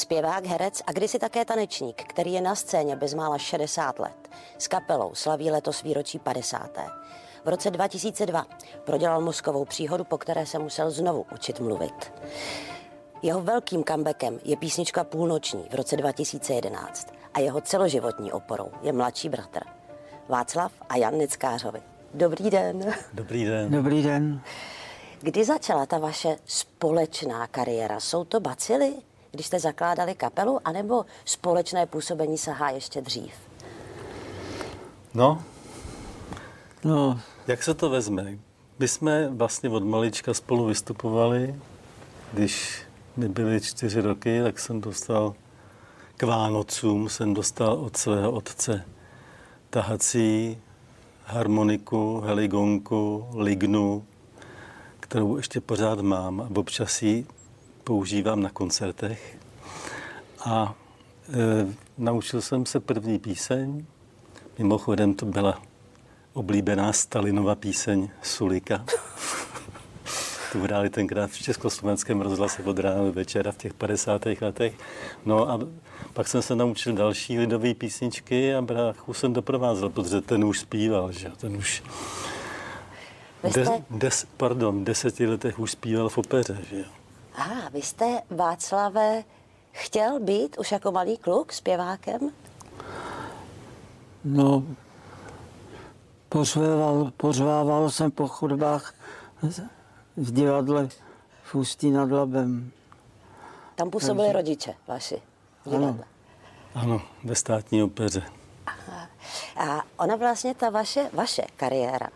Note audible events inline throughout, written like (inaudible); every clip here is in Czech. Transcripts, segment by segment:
Zpěvák, herec a kdysi také tanečník, který je na scéně bezmála 60 let. S kapelou slaví letos výročí 50. V roce 2002 prodělal mozkovou příhodu, po které se musel znovu učit mluvit. Jeho velkým comebackem je písnička Půlnoční v roce 2011 a jeho celoživotní oporou je mladší bratr Václav a Jan Neckářovi. Dobrý den. Dobrý den. Dobrý den. Kdy začala ta vaše společná kariéra? Jsou to bacily, když jste zakládali kapelu, anebo společné působení sahá ještě dřív? No, No, jak se to vezme? My jsme vlastně od malička spolu vystupovali. Když mi byly čtyři roky, tak jsem dostal k Vánocům, jsem dostal od svého otce tahací harmoniku, heligonku, lignu, kterou ještě pořád mám a občas ji používám na koncertech. A e, naučil jsem se první píseň. Mimochodem to byla oblíbená Stalinova píseň Sulika. (laughs) tu hráli tenkrát v Československém rozhlase od rána do večera v těch 50. letech. No a pak jsem se naučil další lidové písničky a bráchu jsem doprovázel, protože ten už zpíval, že ten už jste, des, des, pardon, deseti letech už zpíval v opeře, že jo. Aha, vy jste, Václave, chtěl být už jako malý kluk zpěvákem? no, pořvával, pořvával jsem po chodbách v divadle v Ústí nad Labem. Tam působili rodiče vaši. v divadle. Ano, ve státní opeře. A ona vlastně, ta vaše, vaše kariéra,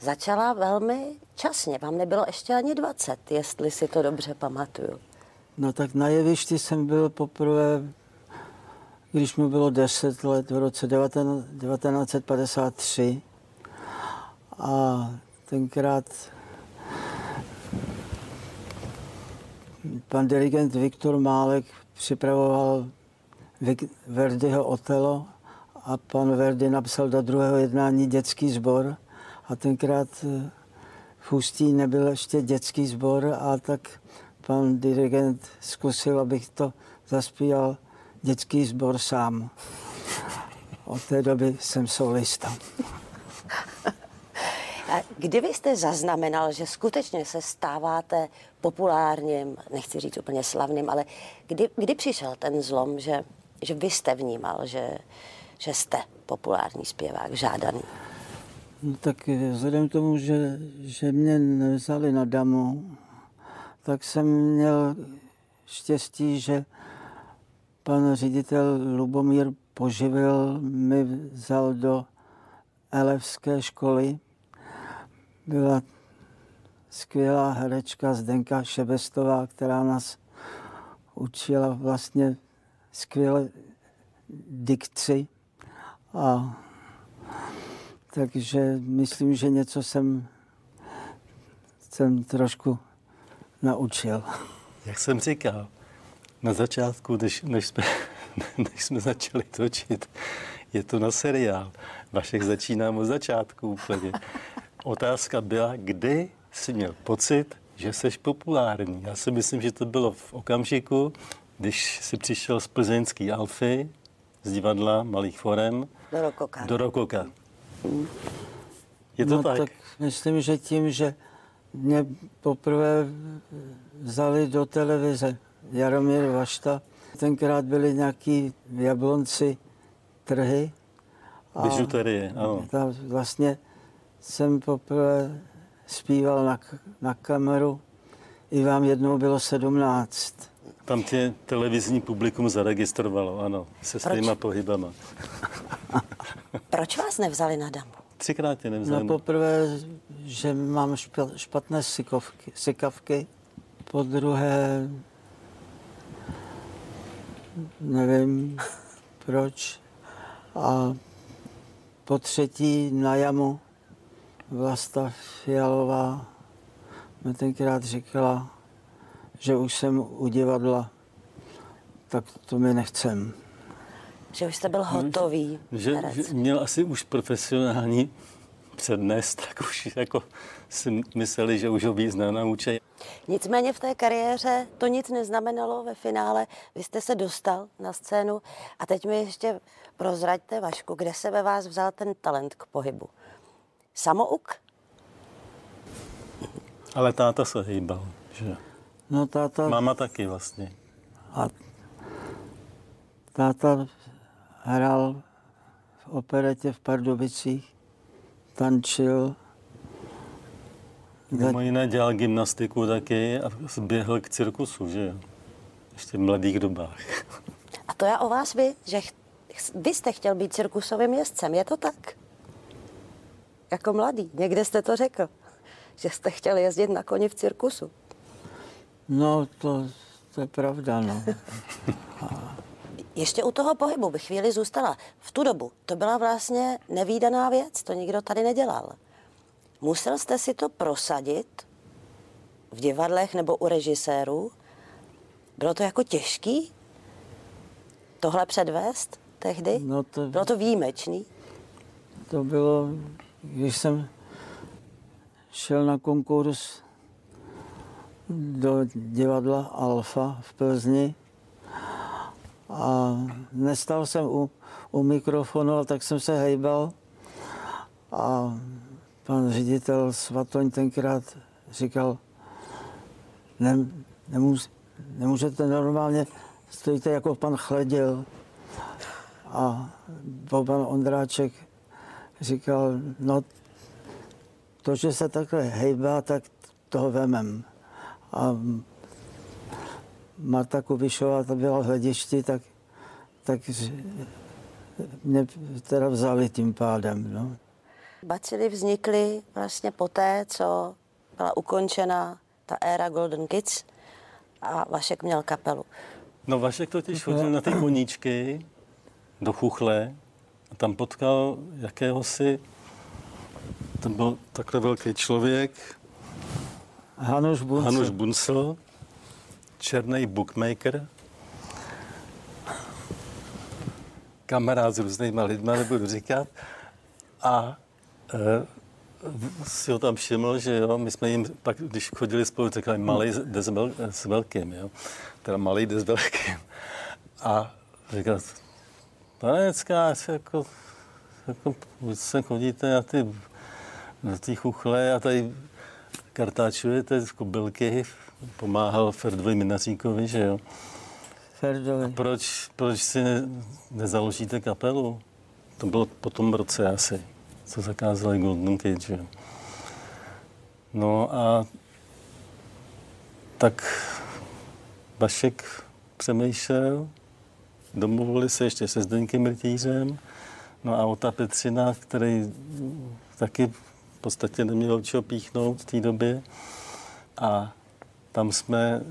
začala velmi časně. Vám nebylo ještě ani 20, jestli si to dobře pamatuju. No tak na jevišti jsem byl poprvé, když mi bylo 10 let, v roce 19, 1953. A tenkrát pan dirigent Viktor Málek připravoval Verdiho Otelo a pan Verdi napsal do druhého jednání dětský sbor a tenkrát eh, v Ústí nebyl ještě dětský sbor a tak pan dirigent zkusil, abych to zaspíval dětský sbor sám. Od té doby jsem solista. (laughs) A kdy vy jste zaznamenal, že skutečně se stáváte populárním, nechci říct úplně slavným, ale kdy, kdy přišel ten zlom, že, že vy jste vnímal, že, že jste populární zpěvák, žádaný? No, tak eh, vzhledem k tomu, že, že mě nevzali na damu, tak jsem měl štěstí, že pan ředitel Lubomír Poživil mi vzal do elevské školy. Byla skvělá herečka Zdenka Šebestová, která nás učila vlastně skvěle dikci. A takže myslím, že něco jsem, jsem trošku naučil. Jak jsem říkal, na začátku, než, než, jsme, (laughs) než jsme začali točit, je to na seriál. Vašek začínám od začátku úplně. Otázka byla, kdy jsi měl pocit, že jsi populární. Já si myslím, že to bylo v okamžiku, když si přišel z plzeňský Alfy, z divadla Malých forem, Do Rokoka. do Rokoka. Je to no, tak? tak myslím, že tím, že mě poprvé vzali do televize Jaromír Vašta, tenkrát byly nějaký v Jablonci trhy. Bižuterie, ano. Tam vlastně jsem poprvé zpíval na, na kameru, i vám jednou bylo 17. Tam tě televizní publikum zaregistrovalo, ano, se svýma pohybama. (laughs) Proč vás nevzali na damu? Třikrát tě No nevzali. poprvé, že mám špa- špatné sykovky, sykavky. Po druhé, nevím proč. A po třetí na jamu Vlasta Fialová mi tenkrát říkala, že už jsem u divadla, tak to mi nechcem. Že už jste byl hotový že, herec. že měl asi už profesionální přednes, (laughs) tak už jako si mysleli, že už ho víc nenaučí. Nicméně v té kariéře to nic neznamenalo ve finále. Vy jste se dostal na scénu a teď mi ještě prozraďte, Vašku, kde se ve vás vzal ten talent k pohybu. Samouk? Ale táta se hýbal, že? No táta, Máma taky vlastně. a táta hrál v operetě v Pardubicích, tančil, Mimo jiné dělal gymnastiku taky a zběhl k cirkusu, že jo? Ještě v mladých dobách. A to já o vás vím, že ch- vy jste chtěl být cirkusovým jezdcem, je to tak? Jako mladý, někde jste to řekl, že jste chtěl jezdit na koni v cirkusu. no to, to je pravda, no. (laughs) Ještě u toho pohybu bych chvíli zůstala. V tu dobu to byla vlastně nevýdaná věc, to nikdo tady nedělal. Musel jste si to prosadit v divadlech nebo u režisérů? Bylo to jako těžký tohle předvést tehdy? No to- Bylo to výjimečný? To bylo, když jsem šel na konkurs do divadla Alfa v Plzni a nestal jsem u, u mikrofonu, ale tak jsem se hejbal a pan ředitel Svatoň tenkrát říkal, ne, nemůž, nemůžete normálně, stojíte jako pan Chleděl. A pan Ondráček říkal, no to, že se takhle hejbá, tak toho vemem. A Marta Kubišová, ta byla v hledišti, tak, tak mě teda vzali tím pádem. No. Bacily vznikly vlastně poté, co byla ukončena ta éra Golden Kids a Vašek měl kapelu. No Vašek totiž chodil na ty koníčky do Chuchle a tam potkal jakéhosi, to byl takhle velký člověk, Hanuš Bunce. Hanuš Buncel, černý bookmaker, kamarád s různýma lidma, nebudu říkat, a e, si ho tam všiml, že jo, my jsme jim pak, když chodili spolu, řekli malý jde s, vel, s velkým, jo, teda malý jde s velkým. A říkal, pane Neckář, jako, jako se chodíte na ty, na ty chuchle a tady kartáčujete z kobylky, pomáhal Ferdovi Minaříkovi, že jo. Ferdovi. Proč, proč si ne, nezaložíte kapelu? To bylo po tom roce asi, co zakázali Golden Cage, že jo. No a tak Vašek přemýšlel, domluvili se ještě se Zdeňkem Rytířem, no a Ota Petřina, který taky v podstatě neměl čeho píchnout v té době a tam jsme e,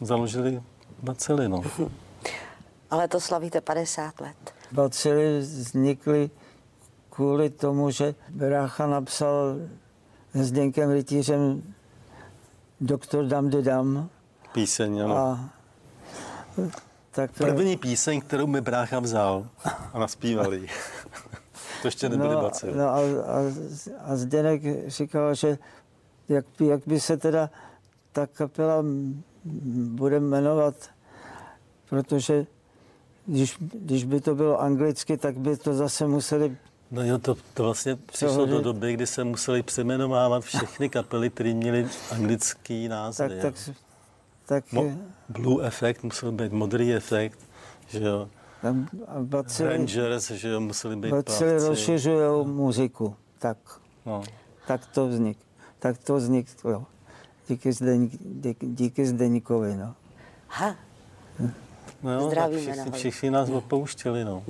založili Bacely, no. (laughs) Ale to slavíte 50 let. Bacily vznikly kvůli tomu, že Brácha napsal s Zdeňkem Rytířem Doktor Dam de Dam Píseň, ano. a tak První píseň, kterou mi brácha vzal a naspívali. (laughs) to ještě nebyly no, bacily. no a, a, a Zdeněk říkal, že jak, by- jak by se teda ta kapela bude jmenovat, protože když, když by to bylo anglicky, tak by to zase museli No jo, to, to vlastně přišlo Přehodit. do doby, kdy se museli přeměnovávat všechny kapely, které měly anglický názvy. tak, tak, tak Mo- Blue efekt musel být modrý efekt, že jo. Tam, bacily, Rangers, že jo, museli být bacily plavci. rozšiřují muziku. Tak, No. tak to vznik. Tak to vzniklo. Díky, Zdeň, díky, díky Zdeňkovi, no. Ha, No jo, tak Zdravíme všichni, nahoru. všichni nás opouštěli, no.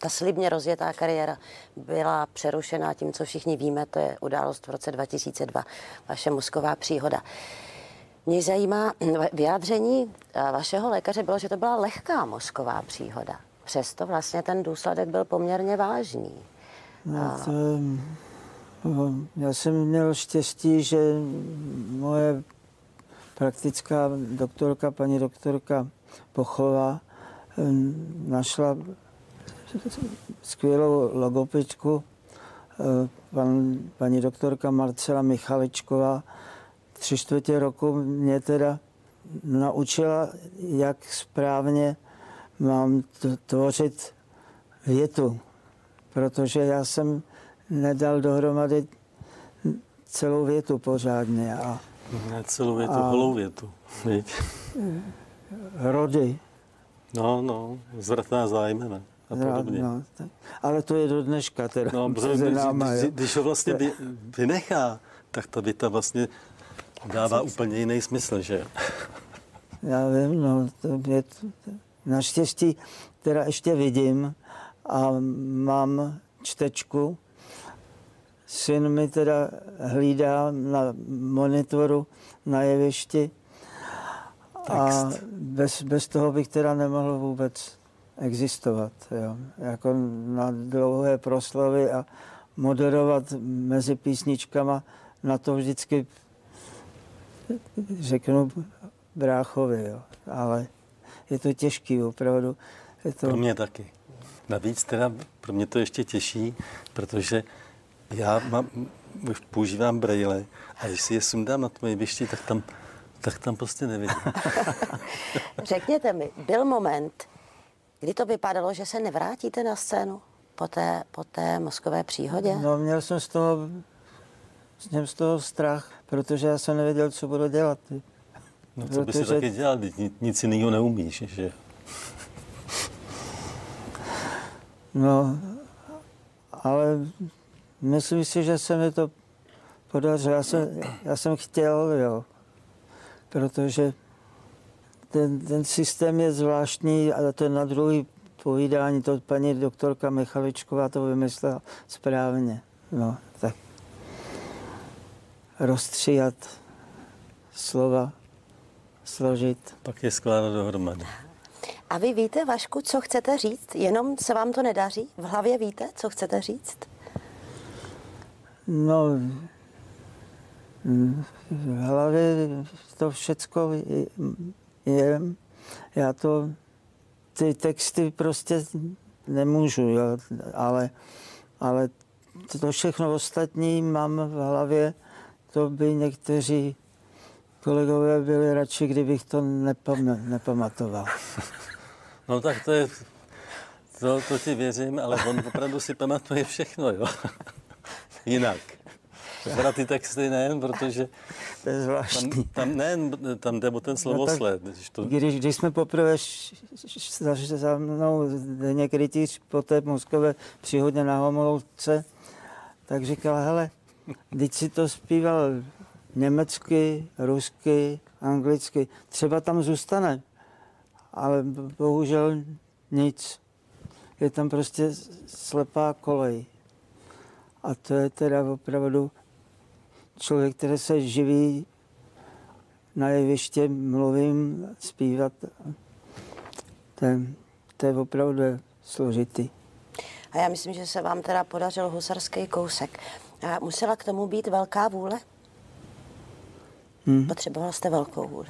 ta slibně rozjetá kariéra byla přerušená tím, co všichni víme, to je událost v roce 2002, vaše mozková příhoda. Mě zajímá, vyjádření eh, vašeho lékaře bylo, že to byla lehká mozková příhoda. Přesto vlastně ten důsledek byl poměrně vážný. No, to, no, já jsem měl štěstí, že moje praktická doktorka, paní doktorka Pochová, našla skvělou logopečku eh, pan, paní doktorka Marcela Michaličková tři čtvrtě roku mě teda naučila, jak správně mám tvořit větu, protože já jsem nedal dohromady celou větu pořádně. A, ne celou větu, a, holou větu. Víď? Rody. No, no, zvratná zájmena a podobně. No, tak, ale to je do dneška teda. No, protože, když, když ho vlastně vy, vynechá, tak ta věta vlastně dává úplně jiný smysl, že Já vím, no, to je, naštěstí teda ještě vidím a mám čtečku. Syn mi teda hlídá na monitoru na jevišti a bez, bez toho bych teda nemohl vůbec existovat. Jo. Jako na dlouhé proslovy a moderovat mezi písničkama, na to vždycky řeknu bráchovi, jo. ale je to těžký opravdu. Je to... Pro mě taky. Navíc teda pro mě to ještě těžší, protože já mám, už používám braille a když si je sundám na tom jevišti, tak tam, tak tam prostě nevidím. (laughs) Řekněte mi, byl moment, kdy to vypadalo, že se nevrátíte na scénu po té, po té mozkové příhodě? No, měl jsem z toho, jsem z toho strach, protože já jsem nevěděl, co budu dělat. No, co by si taky dělal, nic jiného neumíš, že? No, ale myslím si, že se mi to podařilo. Já jsem, já jsem chtěl, jo, protože ten, ten systém je zvláštní, ale to je na druhý povídání, to paní doktorka Michaličková to vymyslela správně. No, tak rozstříhat slova, složit. Pak je skládat dohromady. A vy víte, Vašku, co chcete říct? Jenom se vám to nedaří? V hlavě víte, co chcete říct? No, v hlavě to všecko je, já to, ty texty prostě nemůžu, jo, ale, ale to všechno ostatní mám v hlavě, to by někteří kolegové byli radši, kdybych to nepam, nepamatoval. (laughs) No tak to je, to, to ti věřím, ale on opravdu si pamatuje všechno, jo. (laughs) Jinak. Teda ty texty ne, protože to je zvláštní. Tam, tam, ne, tam jde o ten slovosled. No když, to... když, když jsme poprvé za, za mnou Deněk Rytíř po té mozkové příhodě na Homolovce, tak říkal, hele, když si to zpíval německy, rusky, anglicky, třeba tam zůstane, ale bohužel nic. Je tam prostě slepá kolej. A to je teda opravdu člověk, který se živí na jeviště, mluvím, zpívat. To je, to je opravdu složitý. A já myslím, že se vám teda podařil husarský kousek. A musela k tomu být velká vůle? Hmm. Potřeboval jste velkou vůli.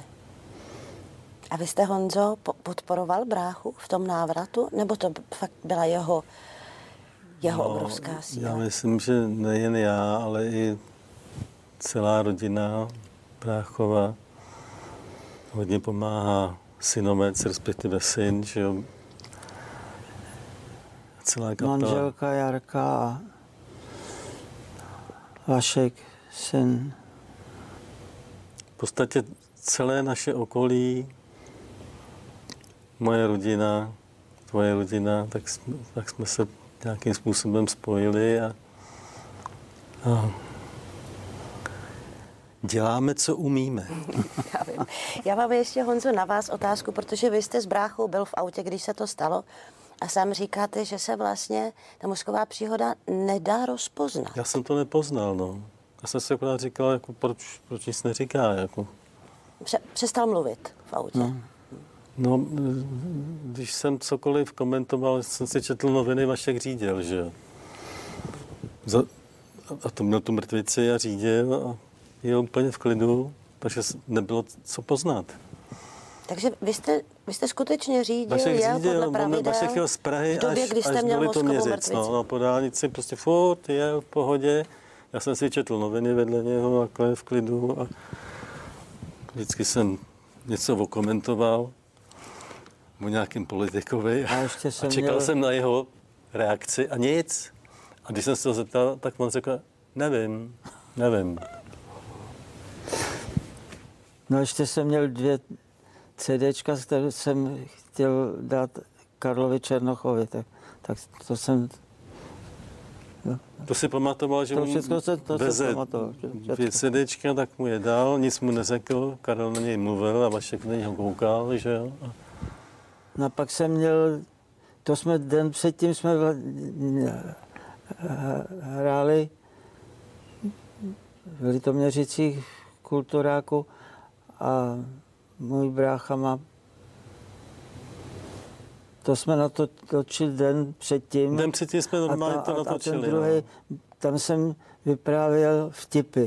A vy jste, Honzo, podporoval bráchu v tom návratu? Nebo to fakt byla jeho, jeho no, obrovská síla? Já myslím, že nejen já, ale i celá rodina Bráchova hodně pomáhá synovec, respektive syn, že jo. Celá kapela. Manželka Jarka a Vašek, syn. V podstatě celé naše okolí, moje rodina, tvoje rodina, tak, jsme, tak jsme se nějakým způsobem spojili a, a Děláme, co umíme. (laughs) Já, vím. Já mám ještě, Honzo, na vás otázku, protože vy jste s bráchou byl v autě, když se to stalo. A sám říkáte, že se vlastně ta mozková příhoda nedá rozpoznat. Já jsem to nepoznal, no. Já jsem si akorát říkal, jako, proč, proč nic neříká. Jako. Pře- přestal mluvit v autě. No. no, když jsem cokoliv komentoval, jsem si četl noviny, Vašek řídil, že jo. a to měl tu mrtvici a řídil a je úplně v klidu, takže nebylo co poznat. Takže vy jste, vy jste skutečně řídil, Vašek jel řídil, podle on pravidel jel z Prahy v době, až, kdy jste až měl Litoměřic, mrtvici. no, no, po dálnici prostě furt jel v pohodě. Já jsem si četl noviny vedle něho takhle v klidu a vždycky jsem něco okomentoval o nějakým politikovi A ještě a jsem čekal měl- jsem na jeho reakci a nic. A když jsem se to zeptal, tak on řekl, nevím, nevím. No ještě jsem měl dvě CDčka, které jsem chtěl dát Karlovi Černochovi, tak, tak to jsem, To si pamatoval, že To všechno se- to se pamatoval, všechno. dvě CDčka, tak mu je dal, nic mu neřekl, Karel na něj mluvil a Vašek na něho koukal, že jo. No a pak jsem měl, to jsme den předtím jsme hráli v Litoměřicích kulturáku a můj brácha má to jsme na to točili den předtím. Den předtím jsme normálně a, to ta, a, a natočili. ten druhý, no. tam jsem vyprávěl vtipy.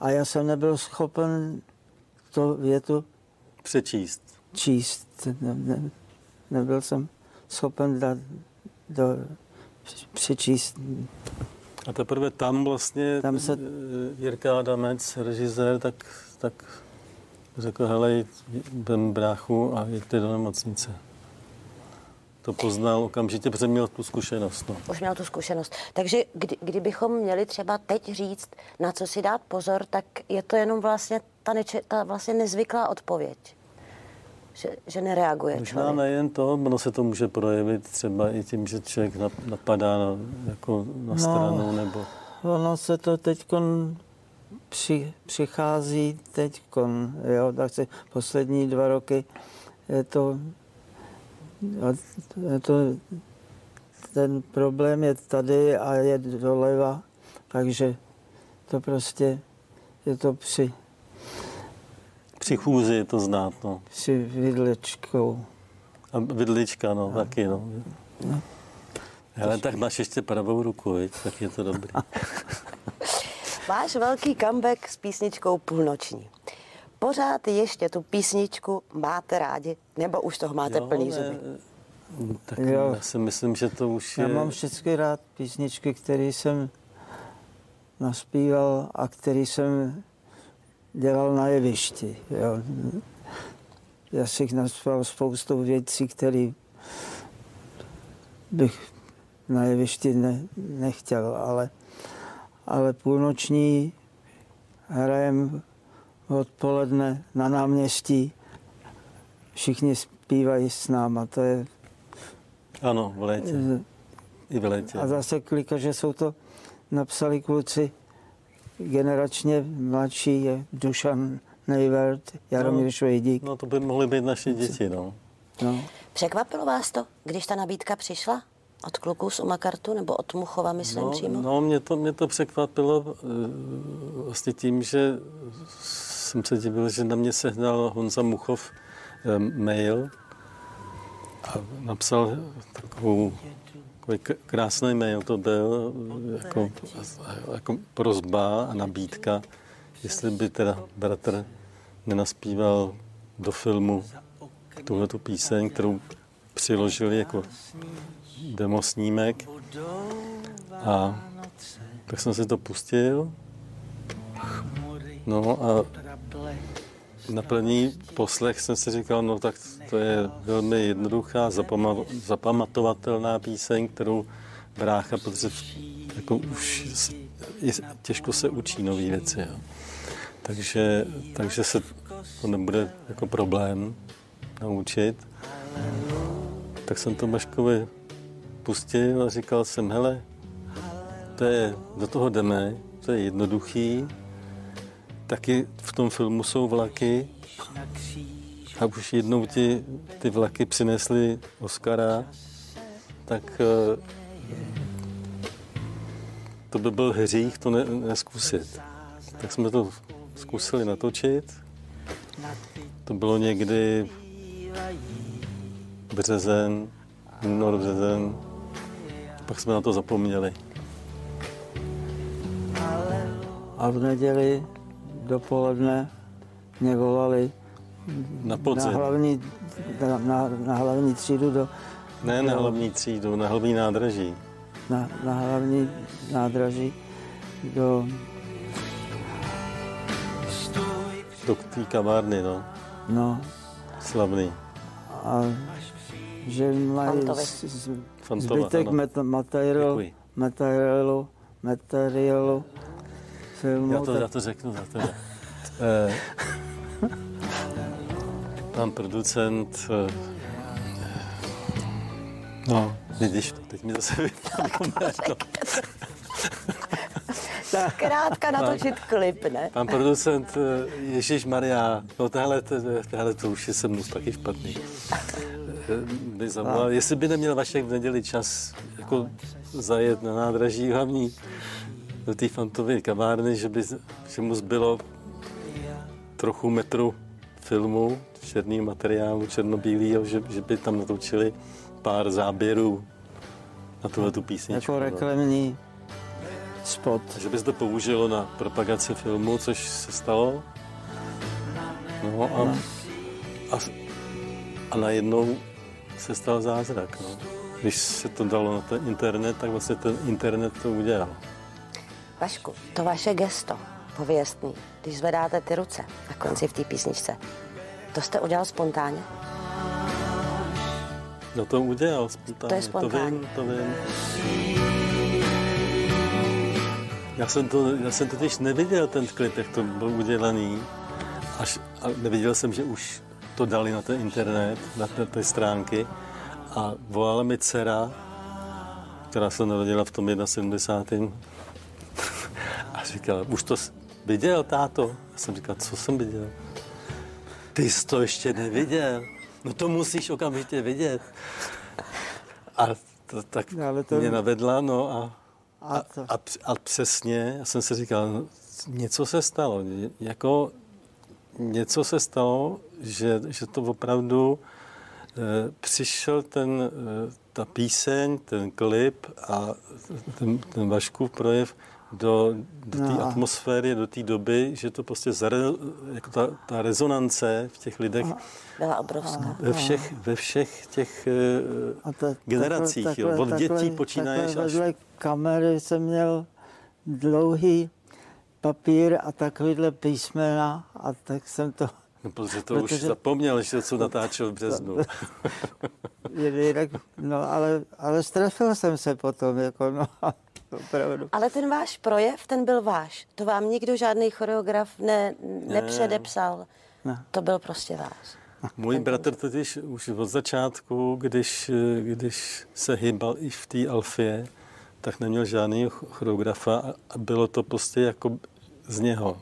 A já jsem nebyl schopen to větu Přečíst. číst. Ne, ne, nebyl jsem schopen dát do, přečíst. A teprve tam vlastně Tam se- eh, Jirka Adamec, režisér, tak, tak řekl, hele, vem bráchu a jeďte do nemocnice. To poznal okamžitě, protože měl tu zkušenost. No. Už měl tu zkušenost. Takže kdy, kdybychom měli třeba teď říct, na co si dát pozor, tak je to jenom vlastně ta, neče, ta vlastně nezvyklá odpověď. Že, že nereaguje Možná člověk. nejen to, ono se to může projevit třeba i tím, že člověk nap- napadá na, jako na No. stranu, nebo Ono se to teď při, přichází teď, jo, tak si poslední dva roky je to, je to, ten problém je tady a je doleva, takže to prostě je to při, při chůzi je to znát. No. při vidličkou. A vidlička, no, taky, no. Ale tak máš ještě pravou ruku, viď? tak je to dobrý. (laughs) Váš velký comeback s písničkou Půlnoční. Pořád ještě tu písničku máte rádi, nebo už toho máte Jo, plný ne, zuby? Tak Jo. já si myslím, že to už je... Já mám všechny rád písničky, které jsem naspíval a které jsem dělal na jevišti. Jo. Já si jich naspíval spoustu věcí, které bych na jevišti ne, nechtěl, ale, ale půlnoční hrajem odpoledne na náměstí. Všichni zpívají s náma, to je Ano, v létě. I v létě. a zase klika, že jsou to napsali kluci generačně mladší, je Dušan Nejvert, Jaromír No. Švejdík. No to by mohly být naše děti, no. No. Překvapilo vás to, když ta nabídka přišla? Od kluků z Umakartu nebo od Muchova, myslím No, přímo? no mě, to, mě to překvapilo eh, vlastně tím, že jsem se divil, že na mě sehnal Honza Muchov eh, mail a napsal takovou, takový krásný mail to byl, jako, jako prozba a nabídka, jestli by teda bratr nenaspíval do filmu tuhle tu píseň, kterou přiložili jako demosnímek. A tak jsem si to pustil. No a na první poslech jsem si říkal, no tak to je velmi jednoduchá, zapama- zapamatovatelná píseň, kterou brácha, protože jako už je, těžko se učí nové věci. Jo. Takže, takže se to nebude jako problém naučit. Tak jsem to Maškovi pustil a říkal jsem, hele, to je, do toho jdeme, to je jednoduchý, taky v tom filmu jsou vlaky a už jednou ti ty vlaky přinesly Oscara, tak eh, to by byl hřích to ne, neskusit. Tak jsme to zkusili natočit. To bylo někdy březen, únor, březen. Pak jsme na to zapomněli. A v neděli dopoledne mě volali Na podzim. Na hlavní, na, na, na hlavní třídu do, Ne na hlavní třídu, na hlavní nádraží. na, na hlavní nádraží do, Do té kavárny, no. no, Slavný. a že mají Fantova, zbytek met, materiálu, materiálu, materiálu filmu. Já to, tak- já to řeknu za tebe. (laughs) Eh, Pan producent, eh, no, vidíš to, teď mi zase vypadlo jméno. Krátka natočit klip, ne? Pan producent eh, Ježíš Maria, no tahle, tahle to už je se mnou taky špatný. Eh, By zavolal, jestli by neměl Vašek v neděli čas jako zajet na nádraží hlavní do té fantové kavárny, že, by, že mu zbylo trochu metru filmu, černého materiálu, černobílého, že, že by tam natočili pár záběrů na tuhle tu písničku. jako no. reklamní spot. Že by se to použilo na propagaci filmu, což se stalo. No a, a, a najednou se stal zázrak. No. Když se to dalo na ten internet, tak vlastně ten internet to udělal. Vašku, to vaše gesto, pověstný, když zvedáte ty ruce na konci v té písničce, to jste udělal spontánně? No to udělal spontánně. To je spontánní. To vím, to vím. Já jsem, to, já jsem totiž neviděl ten klip, jak to byl udělaný. Až, a neviděl jsem, že už to dali na ten internet, na ty, ty stránky. A volala mi dcera, která se narodila v tom 71. (laughs) A říkala, už to viděl, táto? Já jsem říkal, co jsem viděl? Ty jsi to ještě neviděl. No to musíš okamžitě vidět. A to, tak No, ale to- mě navedla, no a, A a, a, a přesně, já jsem si říkal, no, něco se stalo, jako něco se stalo, že, že to opravdu e, přišel ten, e, ta píseň, ten klip a ten, ten Vaškův projev do, do té No. atmosféry, do té doby, že to prostě zare, jako ta, ta rezonance v těch lidech Byla obrovská. ve všech, ve všech těch e, A ta- generacích, takhle- jo, od takhle- dětí počínáš takhle až... Kamery jsem měl dlouhý papír a takovýhle písmena a tak jsem to No, protože to už Protože- zapomněl, že co natáčel v březnu. (laughs) jinak, no ale, ale strefil jsem se potom, jako no, opravdu. Ale ten váš projev, ten byl váš. To vám nikdo žádný choreograf ne, nepředepsal. Ne. To byl prostě váš. Můj bratr totiž už od začátku, když, když se hýbal i v té Alfie, tak neměl žádný choreografa a bylo to prostě jako z něho.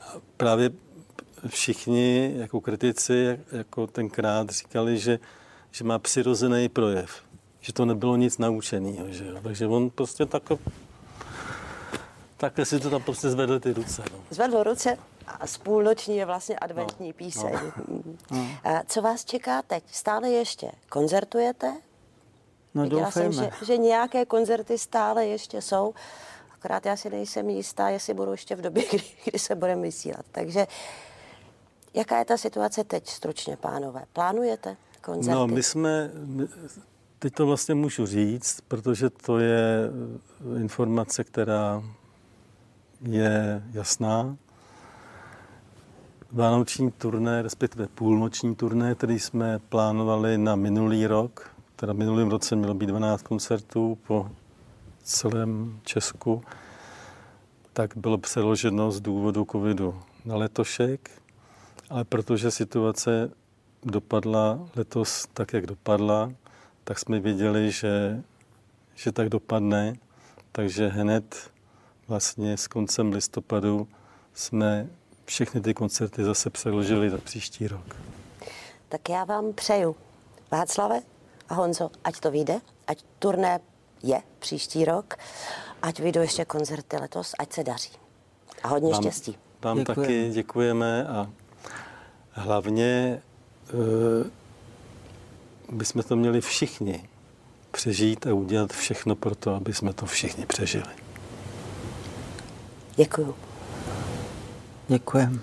A právě všichni jako kritici jak- jako tenkrát říkali, že, že má přirozený projev, že to nebylo nic naučeného, že jo. Takže on prostě tak, takhle si to tam prostě zvedl ty ruce. No. Zvedl ruce a z půlnoční je vlastně adventní píseň. A co vás čeká teď? Stále ještě koncertujete? No Viděla jsem, doufejme. že, že nějaké koncerty stále ještě jsou. Akorát já si nejsem jistá, jestli budou ještě v době, (laughs) kdy, kdy se budeme vysílat. Takže jaká je ta situace teď, stručně, pánové? Plánujete koncerty? No, my jsme, my, teď to vlastně můžu říct, protože to je eh, informace, která je jasná. Vánoční turné, respektive půlnoční turné, který jsme plánovali na minulý rok, teda v minulém roce mělo být 12 koncertů po celém Česku, tak bylo přeloženo z důvodu covidu na letošek, ale protože situace dopadla letos tak, jak dopadla, tak jsme věděli, že, že tak dopadne, takže hned vlastně s koncem listopadu jsme všechny ty koncerty zase přeložili na příští rok. Tak já vám přeju, Václave a Honzo, ať to vyjde, ať turné je příští rok, ať vyjdou ještě koncerty letos, ať se daří. A hodně Vám- štěstí. Vám Děkujeme. taky děkujeme a hlavně e, bychom to měli všichni přežít a udělat všechno pro to, aby jsme to všichni přežili. Děkuju. Děkujeme.